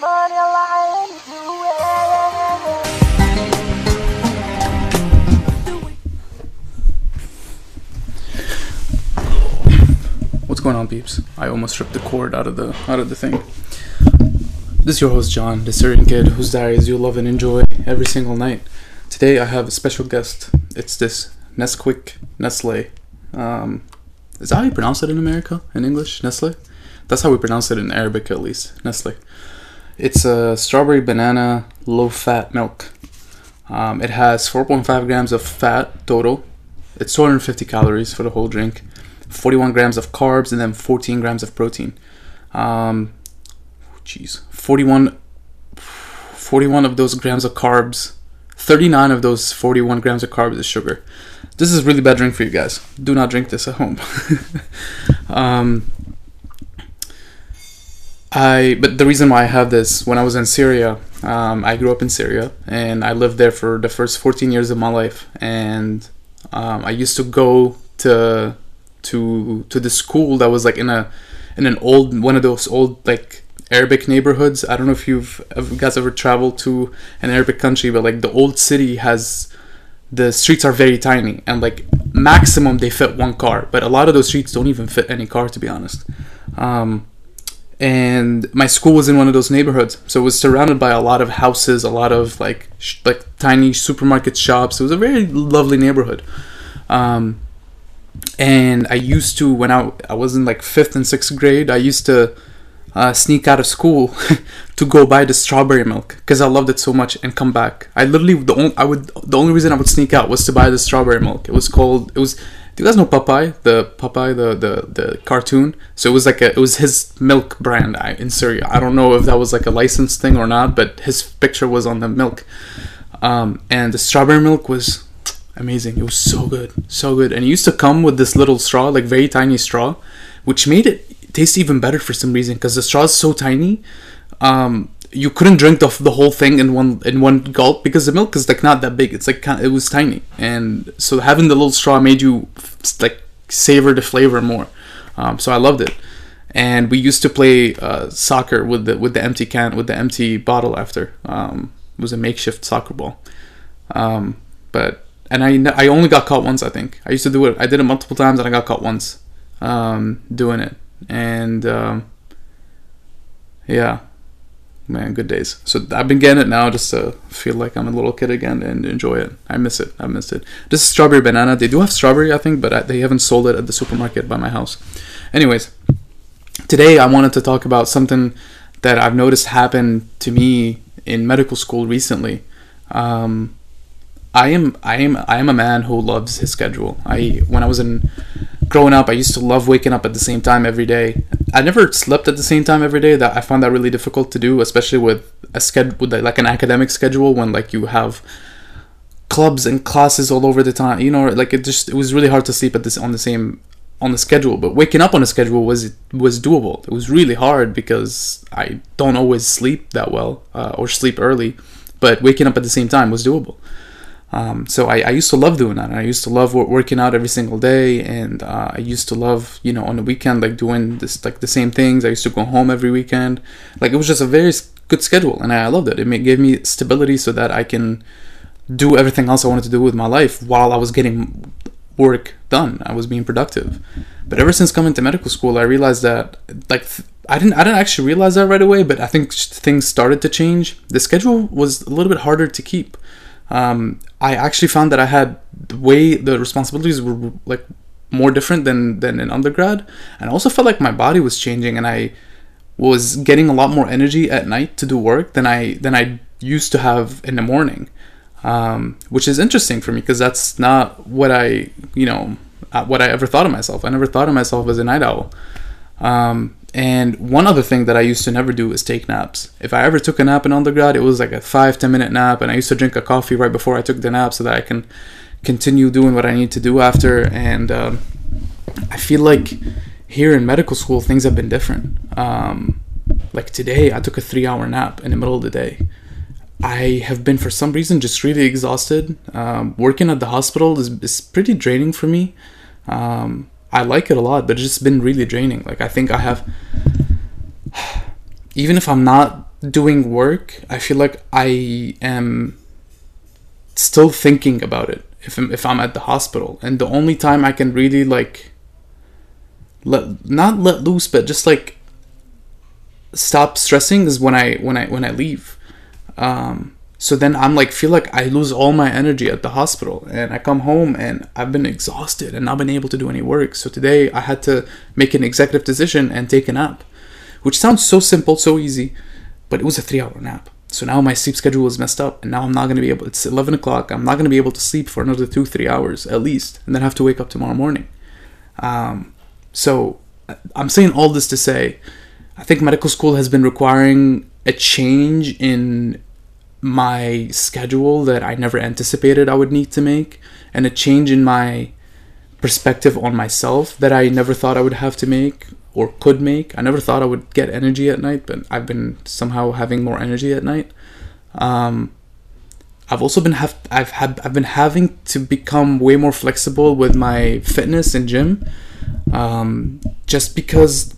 What's going on, peeps? I almost ripped the cord out of the out of the thing. This is your host John, the Syrian kid whose diaries you love and enjoy every single night. Today I have a special guest. It's this Nesquik Nestle. Um, is that how you pronounce it in America in English? Nestle. That's how we pronounce it in Arabic, at least. Nestle. It's a strawberry banana low fat milk. Um, it has 4.5 grams of fat total. It's 250 calories for the whole drink. 41 grams of carbs and then 14 grams of protein. Um, jeez, 41, 41 of those grams of carbs, 39 of those 41 grams of carbs is sugar. This is really bad drink for you guys. Do not drink this at home. um, I but the reason why I have this when I was in Syria, um, I grew up in Syria and I lived there for the first 14 years of my life, and um, I used to go to to to the school that was like in a in an old one of those old like Arabic neighborhoods. I don't know if you've if you guys ever traveled to an Arabic country, but like the old city has the streets are very tiny and like maximum they fit one car, but a lot of those streets don't even fit any car to be honest. Um, and my school was in one of those neighborhoods, so it was surrounded by a lot of houses, a lot of like sh- like tiny supermarket shops. It was a very lovely neighborhood. Um, and I used to when I I was in like fifth and sixth grade, I used to uh, sneak out of school to go buy the strawberry milk because I loved it so much and come back. I literally the only I would the only reason I would sneak out was to buy the strawberry milk. It was called it was. Do you guys know Popeye? The Popeye the the the cartoon. So it was like a it was his milk brand in Syria. I don't know if that was like a licensed thing or not, but his picture was on the milk. Um, and the strawberry milk was amazing. It was so good, so good. And it used to come with this little straw, like very tiny straw, which made it taste even better for some reason because the straw is so tiny. Um, you couldn't drink the, the whole thing in one in one gulp because the milk is like not that big. It's like it was tiny, and so having the little straw made you like savor the flavor more. Um, so I loved it. And we used to play uh, soccer with the with the empty can with the empty bottle after. Um, it was a makeshift soccer ball. Um, but and I I only got caught once. I think I used to do it. I did it multiple times, and I got caught once um, doing it. And um, yeah, man, good days. So I've been getting it now just to feel like I'm a little kid again and enjoy it. I miss it. I miss it. This is strawberry banana. They do have strawberry, I think, but they haven't sold it at the supermarket by my house. Anyways, today I wanted to talk about something that I've noticed happen to me in medical school recently. Um, I am I am I am a man who loves his schedule. I when I was in growing up, I used to love waking up at the same time every day. I never slept at the same time every day. That I found that really difficult to do, especially with a schedule with like an academic schedule when like you have clubs and classes all over the time. You know, like it just it was really hard to sleep at this on the same on the schedule. But waking up on a schedule was was doable. It was really hard because I don't always sleep that well uh, or sleep early. But waking up at the same time was doable. Um, so I, I used to love doing that. I used to love working out every single day, and uh, I used to love, you know, on the weekend like doing this like the same things. I used to go home every weekend. Like it was just a very good schedule, and I, loved it. It gave me stability so that I can do everything else I wanted to do with my life while I was getting work done. I was being productive. But ever since coming to medical school, I realized that like th- I didn't I didn't actually realize that right away, but I think things started to change. The schedule was a little bit harder to keep. Um, I actually found that I had the way the responsibilities were like more different than than in undergrad, and I also felt like my body was changing, and I was getting a lot more energy at night to do work than I than I used to have in the morning, um, which is interesting for me because that's not what I you know uh, what I ever thought of myself. I never thought of myself as a night owl. Um, and one other thing that I used to never do is take naps. If I ever took a nap in undergrad, it was like a five, ten minute nap, and I used to drink a coffee right before I took the nap so that I can continue doing what I need to do after. And um, I feel like here in medical school, things have been different. Um, like today, I took a three hour nap in the middle of the day. I have been, for some reason, just really exhausted. Um, working at the hospital is, is pretty draining for me. Um, I like it a lot, but it's just been really draining. Like I think I have, even if I'm not doing work, I feel like I am still thinking about it if I'm, if I'm at the hospital. And the only time I can really like let not let loose, but just like stop stressing is when I when I when I leave. Um, so then I'm like feel like I lose all my energy at the hospital, and I come home and I've been exhausted and not been able to do any work. So today I had to make an executive decision and take a nap, which sounds so simple, so easy, but it was a three-hour nap. So now my sleep schedule is messed up, and now I'm not gonna be able. It's 11 o'clock. I'm not gonna be able to sleep for another two, three hours at least, and then have to wake up tomorrow morning. Um, so I'm saying all this to say, I think medical school has been requiring a change in my schedule that I never anticipated I would need to make, and a change in my perspective on myself that I never thought I would have to make or could make. I never thought I would get energy at night, but I've been somehow having more energy at night. Um, I've also been have I've had I've been having to become way more flexible with my fitness and gym, um, just because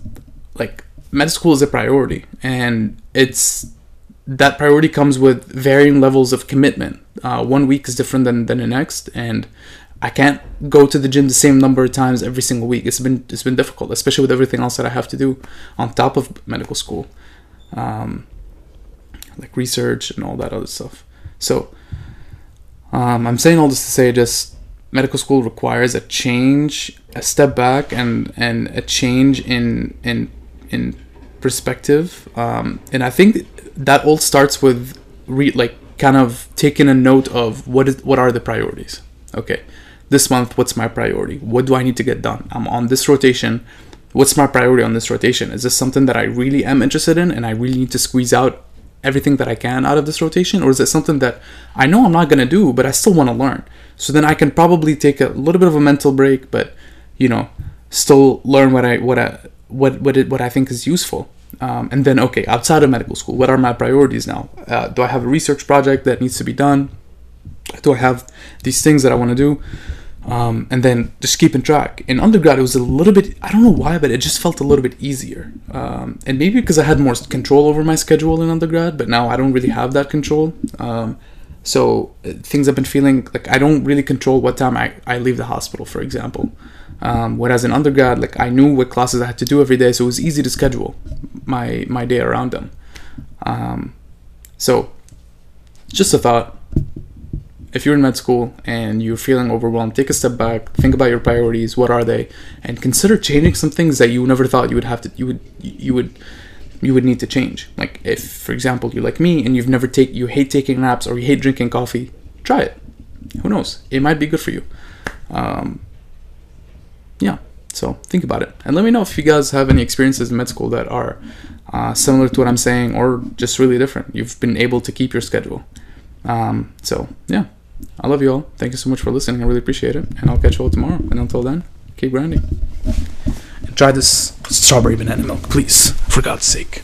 like med school is a priority and it's that priority comes with varying levels of commitment. Uh, one week is different than, than the next, and I can't go to the gym the same number of times every single week. It's been it's been difficult, especially with everything else that I have to do on top of medical school, um, like research and all that other stuff. So um, I'm saying all this to say just medical school requires a change, a step back, and and a change in in in perspective. Um, and I think that all starts with re- like kind of taking a note of what is what are the priorities. Okay, this month what's my priority? What do I need to get done? I'm on this rotation. What's my priority on this rotation? Is this something that I really am interested in and I really need to squeeze out everything that I can out of this rotation? Or is it something that I know I'm not going to do, but I still want to learn? So then I can probably take a little bit of a mental break, but you know, still learn what I what I what what it, what I think is useful. Um, and then okay, outside of medical school, what are my priorities now? Uh, do I have a research project that needs to be done? Do I have these things that I want to do? Um, and then just keeping track. In undergrad, it was a little bit, I don't know why, but it just felt a little bit easier. Um, and maybe because I had more control over my schedule in undergrad, but now I don't really have that control. Um, so uh, things I've been feeling like I don't really control what time I, I leave the hospital, for example. Um, whereas in undergrad, like I knew what classes I had to do every day, so it was easy to schedule my my day around them. Um, so, just a thought. If you're in med school and you're feeling overwhelmed, take a step back, think about your priorities. What are they, and consider changing some things that you never thought you would have to. You would you would you would need to change. Like if, for example, you're like me and you've never take you hate taking naps or you hate drinking coffee, try it. Who knows? It might be good for you. Um, yeah so think about it. And let me know if you guys have any experiences in med school that are uh, similar to what i'm saying or just really different. You've been able to keep your schedule. Um, so yeah. I love you all. Thank you so much for listening. I really appreciate it. And i'll catch you all tomorrow. And until then keep grinding. And try this strawberry banana milk please for god's sake